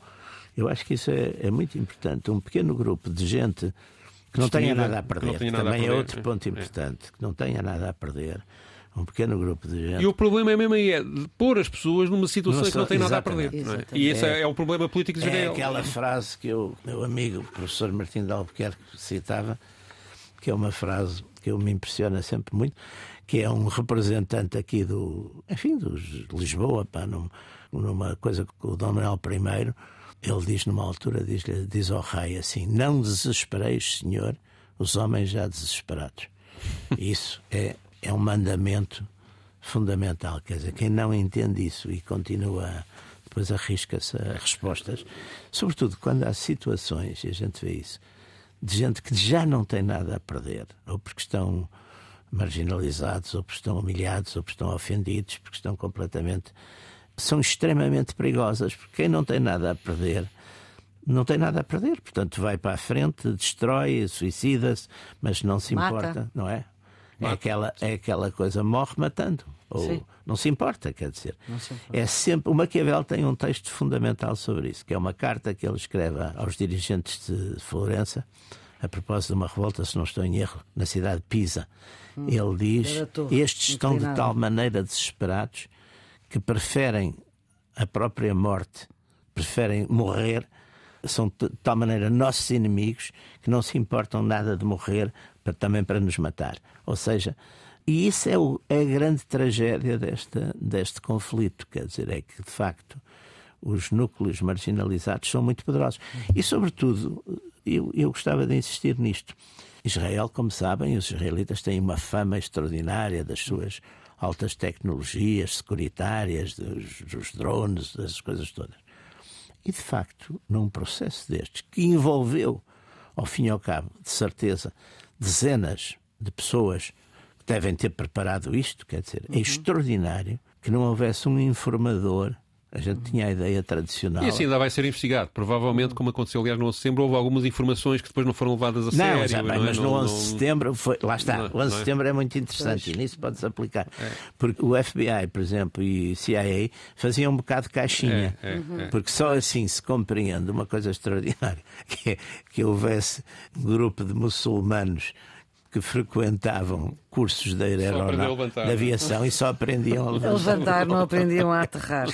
eu acho que isso é, é muito importante, um pequeno grupo de gente que não tenha nada a não perder, que nada a também é perder, outro é. ponto É. importante, que não tenha nada a perder, um pequeno grupo de gente. E o problema é mesmo aí, é pôr as pessoas numa situação Numa que não tem nada a perder. não é? E esse é, é o problema político de É aquela frase que o meu amigo, o professor Martim de Albuquerque, citava, que é uma frase que eu me impressiona sempre muito, que é um representante aqui do, enfim, dos de Lisboa, pá, num- numa coisa com o Dom Manuel I, ele diz numa altura, diz, diz ao rei assim, não desespereis, senhor, os homens já desesperados. Isso é, é um mandamento fundamental. Quer dizer, quem não entende isso e continua, depois arrisca-se a respostas, sobretudo quando há situações, e a gente vê isso, de gente que já não tem nada a perder, ou porque estão marginalizados, ou porque estão humilhados, ou porque estão ofendidos, porque estão completamente. são extremamente perigosas, porque quem não tem nada a perder. Não tem nada a perder, portanto vai para a frente, destrói, suicida-se, mas não se Mata. importa, não é? É aquela, é aquela coisa, morre matando. Ou Sim. não se importa, quer dizer. se importa. É sempre. O Maquiavel tem um texto fundamental sobre isso, que é uma carta que ele escreve aos dirigentes de Florença, a propósito de uma revolta, se não estou em erro, na cidade de Pisa. ele diz: torre, Estes estão de inclinada." tal maneira desesperados que preferem a própria morte, preferem morrer, são de tal maneira nossos inimigos que não se importam nada de morrer para, também para nos matar. Ou seja, e isso é, o- é a grande tragédia desta, deste conflito, quer dizer, é que de facto os núcleos marginalizados são muito poderosos. E, sobretudo, eu, eu gostava de insistir nisto. Israel, como sabem, os israelitas têm uma fama extraordinária das suas altas tecnologias securitárias, dos, dos drones, das coisas todas. E, de facto, num processo destes, que envolveu, ao fim e ao cabo, de certeza, dezenas de pessoas que devem ter preparado isto, quer dizer, é uhum. extraordinário que não houvesse um informador a gente tinha a ideia tradicional. E assim ainda vai ser investigado. Provavelmente, como aconteceu aliás no 11 de setembro, houve algumas informações que depois não foram levadas a não, sério. Bem, não, é? mas no 11 de setembro foi. Lá está. Não, o 11 de é? setembro é muito interessante pois. e nisso pode-se aplicar. É. Porque o FBI, por exemplo, e o CIA faziam um bocado de caixinha. É, é, é, porque só assim se compreende uma coisa extraordinária: que, é, que houvesse um grupo de muçulmanos que frequentavam cursos de, aeronáutica, de aviação e só aprendiam a levantar. levantar, não aprendiam a aterrar.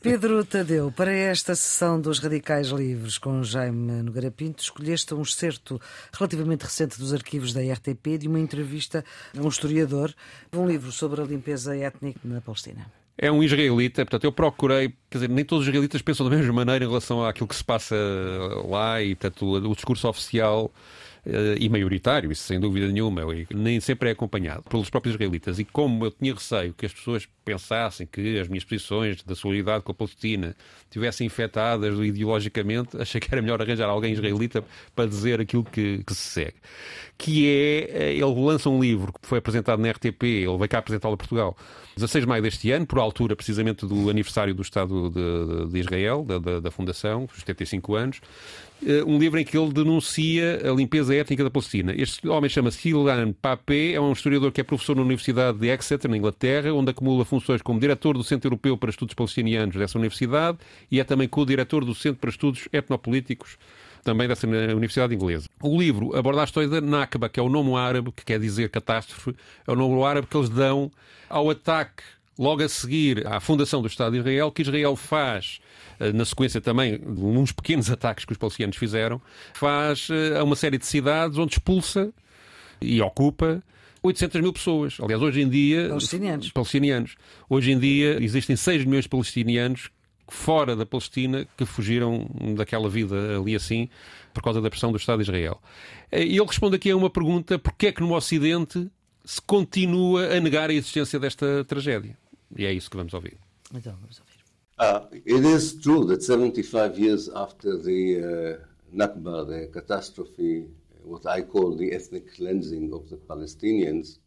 Pedro Tadeu, para esta sessão dos Radicais Livres com Jaime Nogueira Pinto, escolheste um excerto relativamente recente dos arquivos da RTP de uma entrevista a um historiador, um livro sobre a limpeza étnica na Palestina é um israelita, portanto eu procurei, quer dizer, nem todos os israelitas pensam da mesma maneira em relação àquilo que se passa lá e, portanto, o, o discurso oficial e maioritário, isso sem dúvida nenhuma, nem sempre é acompanhado pelos próprios israelitas. E como eu tinha receio que as pessoas pensassem que as minhas posições da solidariedade com a Palestina tivessem infectadas ideologicamente, achei que era melhor arranjar alguém israelita para dizer aquilo que, que se segue. Que é, eh, ele lança um livro que foi apresentado na RTP, ele vai cá apresentá-lo a Portugal, 16 de maio deste ano, por altura precisamente do aniversário do Estado de, de Israel, da, da, da Fundação, os 75 anos, eh, um livro em que ele denuncia a limpeza étnica da Palestina. Este homem chama-se Ilan Papé, é um historiador que é professor na Universidade de Exeter, na Inglaterra, onde acumula funções como diretor do Centro Europeu para Estudos Palestinianos dessa universidade e é também co-diretor do Centro para Estudos Etnopolíticos também dessa Universidade Inglesa. O livro aborda a história da Nakba, que é o nome árabe, que quer dizer catástrofe, é o nome árabe que eles dão ao ataque logo a seguir à fundação do Estado de Israel, que Israel faz eh, na sequência também de uns pequenos ataques que os palestinianos fizeram, faz eh, a uma série de cidades onde expulsa e ocupa 800 mil pessoas. Aliás, hoje em dia. Palestinianos. Palestinianos. Hoje em dia existem 6 milhões de palestinianos fora da Palestina que fugiram daquela vida ali assim por causa da pressão do Estado de Israel. Eh, e ele responde aqui a uma pergunta: porquê é que no Ocidente se continua a negar a existência desta tragédia? E é isso que vamos ouvir. Então, vamos ouvir. Uh, it is true that 75 years after the uh, Nakba, the catastrophe, what I call the ethnic cleansing of the Palestinians,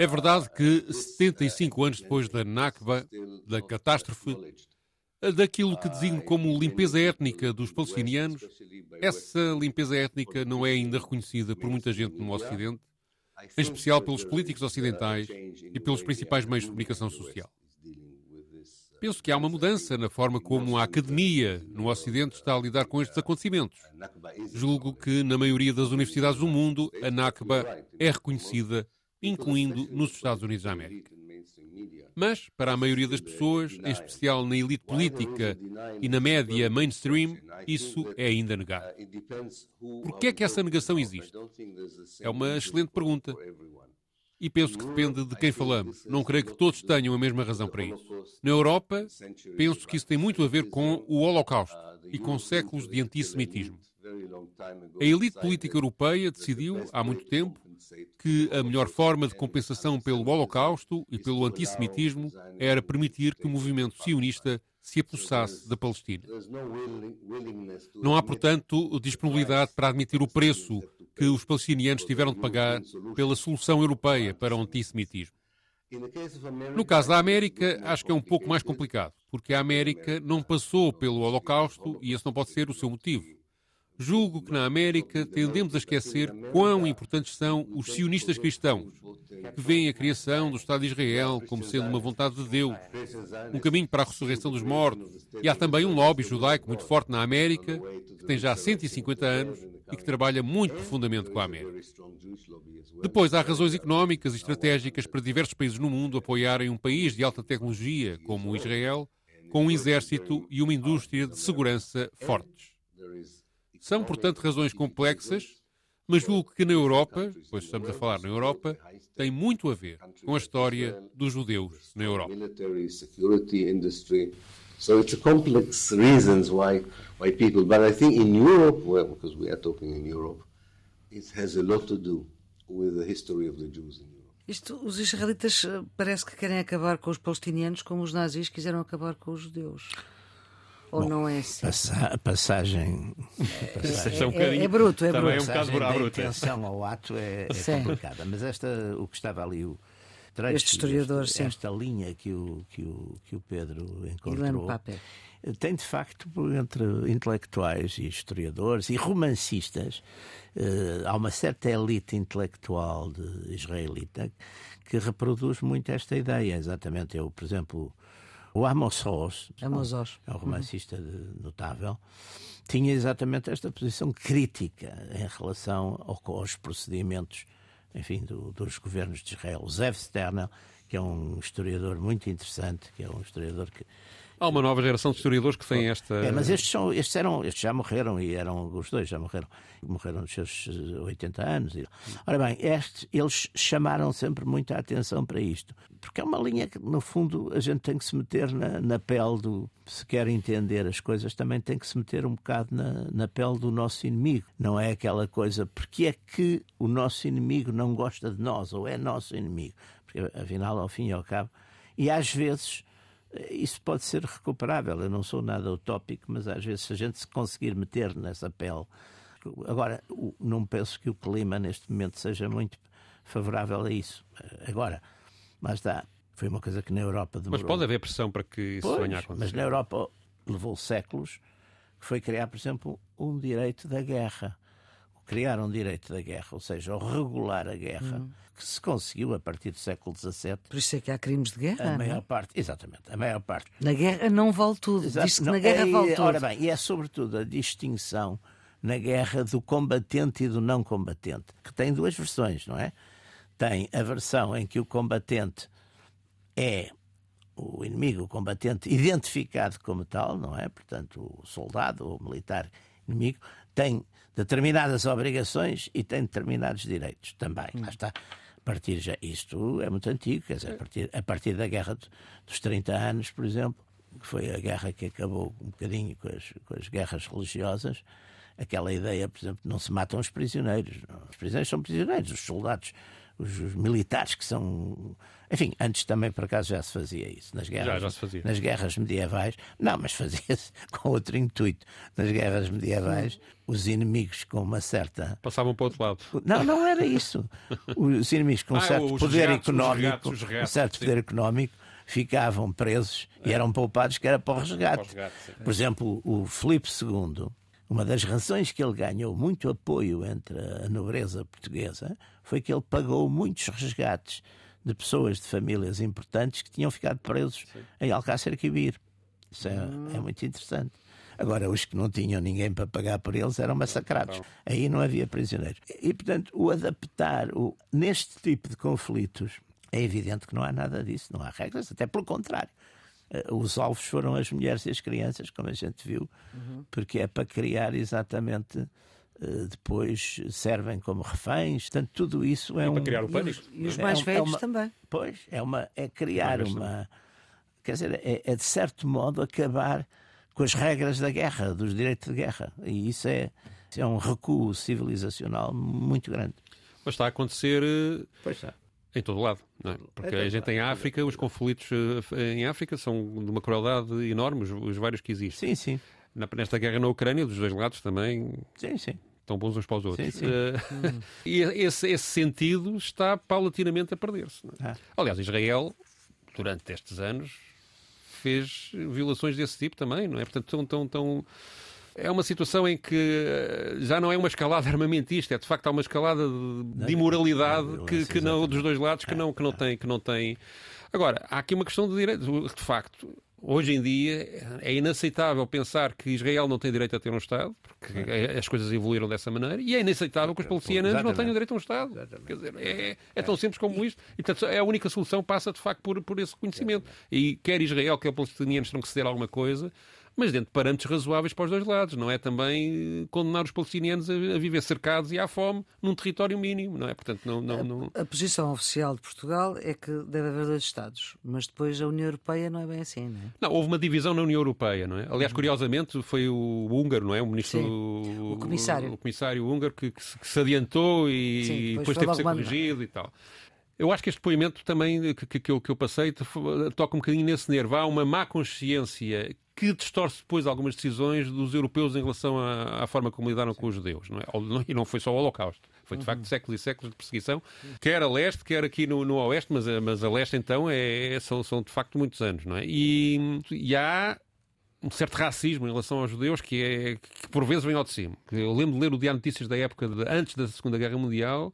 é verdade que 75 anos depois da Nakba, da catástrofe, daquilo que designo como limpeza étnica dos palestinianos, essa limpeza étnica não é ainda reconhecida por muita gente no Ocidente, em especial pelos políticos ocidentais e pelos principais meios de comunicação social. Penso que há uma mudança na forma como a academia no Ocidente está a lidar com estes acontecimentos. Julgo que, na maioria das universidades do mundo, a Nakba é reconhecida, incluindo nos Estados Unidos da América. Mas, para a maioria das pessoas, em especial na elite política e na média mainstream, isso é ainda negado. Por que é que essa negação existe? É uma excelente pergunta. E penso que depende de quem falamos. Não creio que todos tenham a mesma razão para isso. Na Europa, penso que isso tem muito a ver com o Holocausto e com séculos de antissemitismo. A elite política europeia decidiu, há muito tempo, que a melhor forma de compensação pelo Holocausto e pelo antissemitismo era permitir que o movimento sionista se apossasse da Palestina. Não há, portanto, disponibilidade para admitir o preço que os palestinianos tiveram de pagar pela solução europeia para o antissemitismo. No caso da América, acho que é um pouco mais complicado, porque a América não passou pelo Holocausto e esse não pode ser o seu motivo. Julgo que na América tendemos a esquecer quão importantes são os sionistas cristãos, que veem a criação do Estado de Israel como sendo uma vontade de Deus, um caminho para a ressurreição dos mortos. E há também um lobby judaico muito forte na América, que tem já 150 anos e que trabalha muito profundamente com a América. Depois, há razões económicas e estratégicas para diversos países no mundo apoiarem um país de alta tecnologia como Israel, com um exército e uma indústria de segurança fortes. São, portanto, razões complexas, mas julgo que na Europa, pois estamos a falar na Europa, tem muito a ver com a história dos judeus na Europa. So it's a complex reasons why why people. But I think in Europe, well, because we are talking in Europe, it has a lot to do with the history of the Jews in Europe. Isto, os israelitas eh, parece que querem acabar com os palestinianos como os nazis quiseram acabar com os judeus. Ou Bom, não é assim? Passa, a passagem. É, um é, é, bruto, é Também bruto. é um bocado bruto. A intenção ao ato é, é complicada. Mas esta, o que estava ali, o trecho, este historiador, este, esta linha que o, que o, que o Pedro encontrou. Tem de facto, entre intelectuais e historiadores e romancistas, eh, há uma certa elite intelectual de israelita que reproduz muito esta ideia. Exatamente, eu, por exemplo, o Amos Oz, Amos Oz. é um romancista uhum. notável, tinha exatamente esta posição crítica em relação ao, aos procedimentos enfim, do, dos governos de Israel. O Zev Sternel, que é um historiador muito interessante, que é um historiador que Há uma nova geração de historiadores que têm esta. É, mas estes, são, estes, eram, estes já morreram e eram os dois já morreram. Morreram nos seus 80 anos. Ora bem, estes, eles chamaram sempre muita atenção para isto. Porque é uma linha que, no fundo, a gente tem que se meter na, na pele do. Se quer entender as coisas, também tem que se meter um bocado na, na pele do nosso inimigo. Não é aquela coisa, porque é que o nosso inimigo não gosta de nós ou é nosso inimigo? Porque, afinal, ao fim e ao cabo. E às vezes isso pode ser recuperável. Eu não sou nada utópico, mas às vezes, se a gente se conseguir meter nessa pele. Agora, não penso que o clima neste momento seja muito favorável a isso. Agora, mas está. Foi uma coisa que na Europa demorou. Mas pode haver pressão para que isso pois, venha a acontecer. Mas na Europa levou séculos. Foi criar, por exemplo, um direito da guerra. Criar um direito da guerra, ou seja, regular a guerra, hum que se conseguiu a partir do século XVII. Por isso é que há crimes de guerra. A maior não? parte, exatamente, a maior parte. Na guerra não vale tudo. Exato, Diz que não, na guerra é, vale tudo. Ora bem, e é sobretudo a distinção na guerra do combatente e do não combatente, que tem duas versões, não é? Tem a versão em que o combatente é o inimigo, o combatente, identificado como tal, não é? Portanto, o soldado ou militar inimigo tem determinadas obrigações e tem determinados direitos também. Hum. Lá está a partir já, isto é muito antigo, quer dizer, a partir, a partir da guerra dos 30 anos, por exemplo, que foi a guerra que acabou um bocadinho com as, com as guerras religiosas, aquela ideia, por exemplo, não se matam os prisioneiros. Os prisioneiros são prisioneiros, os soldados os, os, militares que são. Enfim, antes também por acaso já se fazia isso. Nas guerras, já, já se fazia. Nas guerras medievais. Não, mas fazia-se com outro intuito. Nas guerras medievais, os inimigos com uma certa. Passavam para o outro lado. Não, não era isso. Os inimigos com um ah, certo poder económico. Os gatos, um certo sim. poder económico ficavam presos é. e eram poupados que era. Para o resgate por exemplo, o Filipe II uma das razões que ele ganhou muito apoio entre a nobreza portuguesa foi que ele pagou muitos resgates de pessoas de famílias importantes que tinham ficado presos Sim. em Alcácer Quibir. Isso é, hum. é, muito interessante. Agora, os que não tinham ninguém para pagar por eles eram massacrados. Aí não havia prisioneiros. E, portanto, o adaptar o, neste tipo de conflitos é evidente que não há nada disso, não há regras, até pelo contrário. Eh, os alvos foram as mulheres e as crianças, como a gente viu, uhum. porque é para criar exatamente. Eh, depois servem como reféns, portanto, tudo isso é e um. Para criar o pânico. E os, e os mais é, velhos é uma, também. Pois, é, uma, é criar uma. Também. Quer dizer, é, é de certo modo acabar com as regras da guerra, dos direitos de guerra. E isso é, é um recuo civilizacional muito grande. Mas está a acontecer. Eh, pois está. Em todo lado, não é? Porque é a gente em África, os conflitos eh, em África são de uma crueldade enorme, os, os vários que existem. Sim, sim. Na, nesta guerra na Ucrânia, dos dois lados também. Sim, sim. Estão bons uns para os outros. Sim, sim. Uh, e esse, esse, sentido está paulatinamente a perder-se. É? Ah. Aliás, Israel, durante estes anos, fez violações desse tipo também, não é? Portanto, tão, tão, tão é uma situação em que eh, já não é uma escalada armamentista, é de facto há uma escalada de, de imoralidade que, que não, dos dois lados que não, que não tem. Que não tem. Agora, há aqui uma questão de direito. De facto, Hoje em dia é inaceitável pensar que Israel não tem direito a ter um Estado, porque é. as coisas evoluíram dessa maneira, e é inaceitável que os palestinianos não tenham direito a um Estado. Quer dizer, é, é tão simples como isto. E, portanto, a única solução passa, de facto, por, por esse conhecimento. E quer Israel, quer os palestinianos terão que ceder alguma coisa mas dentro de parâmetros razoáveis para os dois lados. Não é também condenar os palestinianos a, a viver cercados e à fome num território mínimo, não é? Portanto, não, não, não... A, a, posição oficial de Portugal é que deve haver dois Estados, mas depois a União Europeia não é bem assim, não é? Não, houve uma divisão na União Europeia, não é? Aliás, curiosamente, foi o húngaro, não é? O ministro... Sim, o comissário. O, o comissário húngaro que, que, se, que, se, adiantou e Sim, depois, depois teve que ser corrigido e tal. Eu acho que este depoimento também que, que, eu, que eu passei toca um bocadinho nesse nervo. Há uma má consciência que distorce depois algumas decisões dos europeus em relação à, à forma como lidaram com os judeus. Não é? E não foi só o Holocausto. Foi, de facto, séculos e séculos de perseguição, quer a leste, quer aqui no, no oeste, mas, mas a leste, então, é, são, são de facto muitos anos. Não é? e, e há um certo racismo em relação aos judeus que, é, que por vezes vem ao de cima. Eu lembro de ler o Diário Notícias da época de, antes da Segunda Guerra Mundial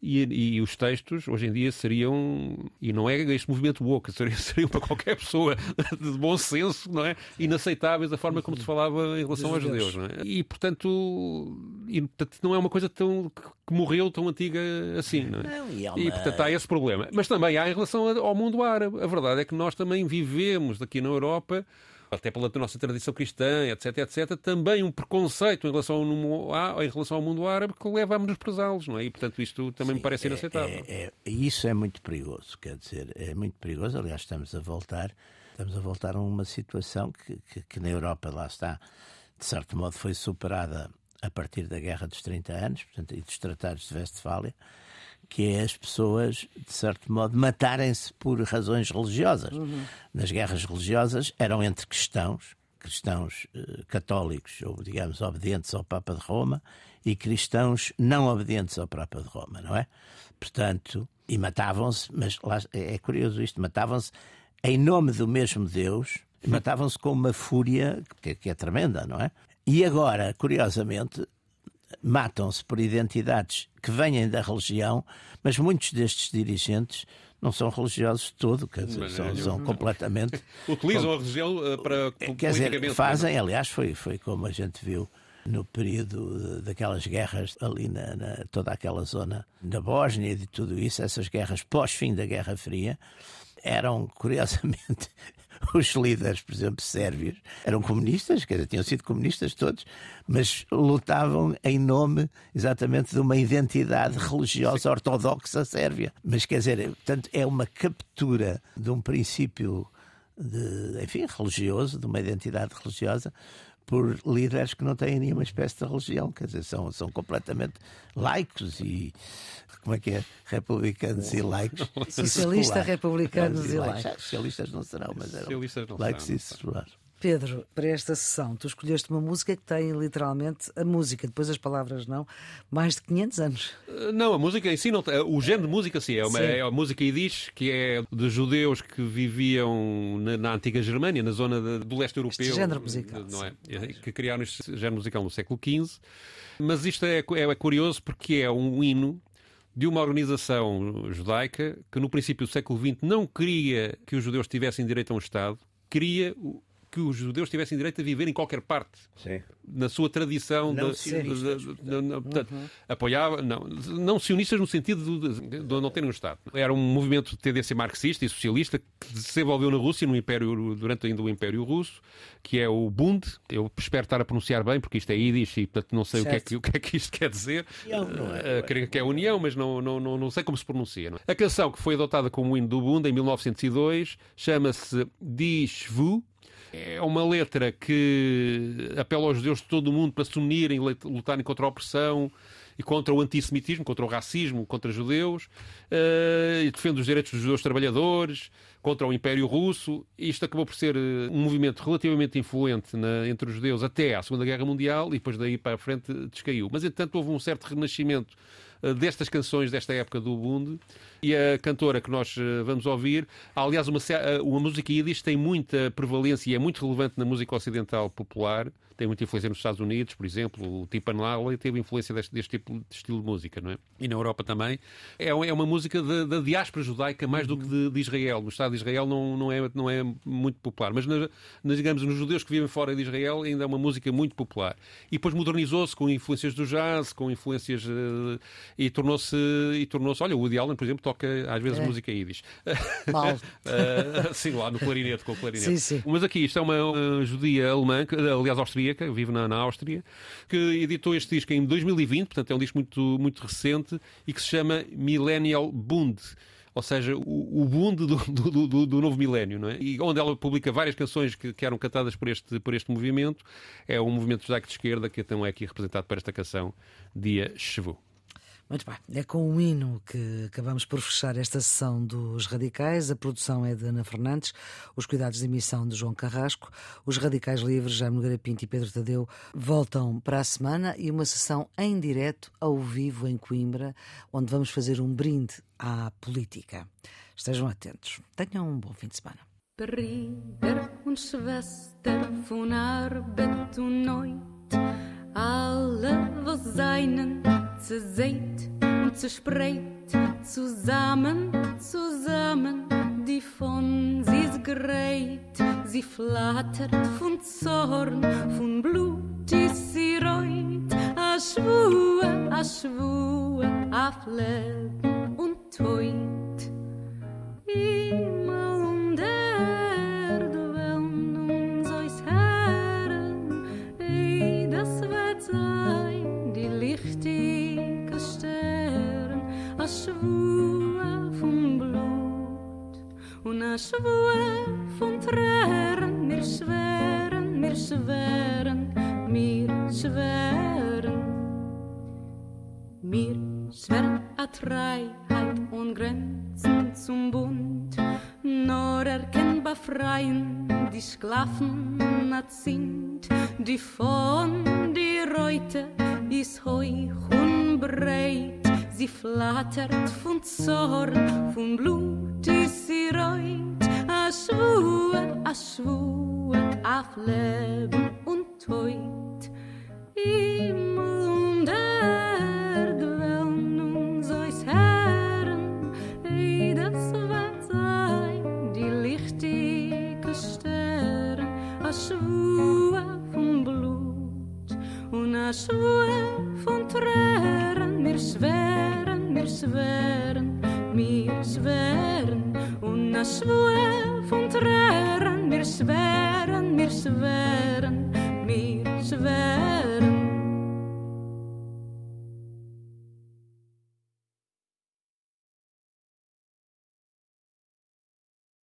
e, e, os textos, hoje em dia, seriam, e não é este movimento woke, seriam, seriam para qualquer pessoa de bom senso, não é? Inaceitáveis a forma como se falava em relação aos judeus, não é? E, portanto, e, portanto, não é uma coisa tão, que morreu tão antiga assim, não é? Não, e, uma... e, portanto, há esse problema. Mas também há em relação ao mundo árabe. A verdade é que nós também vivemos aqui na Europa até pela nossa tradição cristã, etc, etc, também um preconceito em relação ao, em relação ao mundo árabe que leva a menosprezá-los, não é? E, portanto, isto também Sim, me parece é, inaceitável. É, é, isso é muito perigoso, quer dizer, é muito perigoso. Aliás, estamos a voltar, estamos a voltar a uma situação que, que, que na Europa, lá está, de certo modo foi superada a partir da Guerra dos 30 Anos, portanto, e dos Tratados de Westfália, que é as pessoas, de certo modo, matarem-se por razões religiosas. Uhum. Nas guerras religiosas eram entre cristãos, cristãos eh, católicos, ou digamos, obedientes ao Papa de Roma, e cristãos não obedientes ao Papa de Roma, não é? Portanto, e matavam-se, mas lá, é, é curioso isto, matavam-se em nome do mesmo Deus, matavam-se com uma fúria que, que é tremenda, não é? E agora, curiosamente, matam-se por identidades que vêm da religião, mas muitos destes dirigentes não são religiosos de todo, quer dizer, são, são completamente. Utilizam a religião uh, para. Quer dizer, fazem, aliás, foi, foi como a gente viu no período daquelas guerras ali na, na toda aquela zona da Bósnia e de tudo isso, essas guerras pós-fim da Guerra Fria, eram, curiosamente, os líderes, por exemplo, sérvios, eram comunistas, quer dizer, tinham sido comunistas todos, mas lutavam em nome exatamente de uma identidade religiosa ortodoxa sérvia. Mas quer dizer, portanto, é uma captura de um princípio de, enfim, religioso, de uma identidade religiosa, por líderes que não têm nenhuma espécie de religião, quer dizer, são, são completamente laicos e como é que é? Republicanos e laicos. Socialistas, republicanos e laicos. Socialistas não serão, mas eram laicos e seculares. Pedro, para esta sessão, tu escolheste uma música que tem literalmente a música, depois as palavras não, mais de 500 anos. Uh, não, a música em si, não, o género de música sim, é, uma, sim. é a música Yiddish, que é de judeus que viviam na, na antiga Germânia, na zona de, do leste europeu. Este género musical. Não é? Que criaram este género musical no século XV. Mas isto é, é curioso porque é um hino de uma organização judaica que no princípio do século XX não queria que os judeus tivessem direito a um Estado, queria que os judeus tivessem direito a viver em qualquer parte. Sim. Na sua tradição. Não de, sionistas. De, de, portanto, uhum. Apoiava. Não, não sionistas no sentido de, não terem um Estado. Era um movimento de tendência marxista e socialista que se desenvolveu na Rússia, no Império, durante ainda o Império Russo, que é o Bund. Eu espero estar a pronunciar bem, porque isto é Yiddish e, portanto, não sei o que, é que, o que, é que, isto quer dizer. Não é, uh, creio que é União, mas não, não, não, não sei como se pronuncia. Não? É? A canção que foi adotada como hino do Bund em 1902 chama-se Dishvu é uma letra que apela aos judeus de todo o mundo para se unirem, lutarem contra a opressão e contra o antissemitismo, contra o racismo, contra judeus, uh, e defende os direitos dos judeus trabalhadores, contra o Império Russo. Isto acabou por ser uh, um movimento relativamente influente na, entre os judeus até à Segunda Guerra Mundial e depois daí para a frente descaiu. Mas, entretanto, houve um certo renascimento destas canções desta época do Bund e a cantora que nós vamos ouvir, aliás, uma, uma música Yiddish tem muita prevalência e é muito relevante na música ocidental popular tem muita influência nos Estados Unidos, por exemplo, o Tipo Anlala teve influência deste, deste, tipo de estilo de música, não é? E na Europa também. É, é uma música da diáspora judaica mais do que de, de, Israel. No Estado de Israel não, não, é, não é muito popular, mas nas, nas, digamos, nos judeus que vivem fora de Israel ainda é uma música muito popular. E depois modernizou-se com influências do jazz, com influências uh, e tornou-se e tornou-se. Olha, o Woody Allen, por exemplo, toca às vezes é. música ídis. Mal. uh, sim, lá no clarinete, com o clarinete. Sim, sim. Mas aqui isto é uma, uma judia alemã, aliás austríaca, vive na, na Áustria, que editou este disco em 2020, portanto é um disco muito, muito recente e que se chama Millennial Bund ou seja, o, Bund do, do, do, do, novo milénio, não é? E onde ela publica várias canções que, que, eram cantadas por este, por este movimento, é um movimento judaico de esquerda que então é aqui representado por esta canção, Dia Chevu. Muito bem, é com o hino que acabamos por fechar esta sessão dos Radicais. A produção é de Ana Fernandes, os cuidados de emissão de João Carrasco. Os Radicais Livres, Jaime Nogueira Pinto e Pedro Tadeu, voltam para a semana e uma sessão em direto, ao vivo, em Coimbra, onde vamos fazer um brinde à política. Estejam atentos. Tenham um bom fim de semana. Alle, seinen seht und zu spreit, zusammen, zusammen, die von sie ist gerät, sie flattert von Zorn, von Blut ist sie reut, a schwur, a schwur, a Leben und Teut. Immer mir schweren a Freiheit und Grenzen zum Bund, nur erkennbar freien die Sklaven sind, die von die Reute is hoch und breit. Sie flattert von Zorn,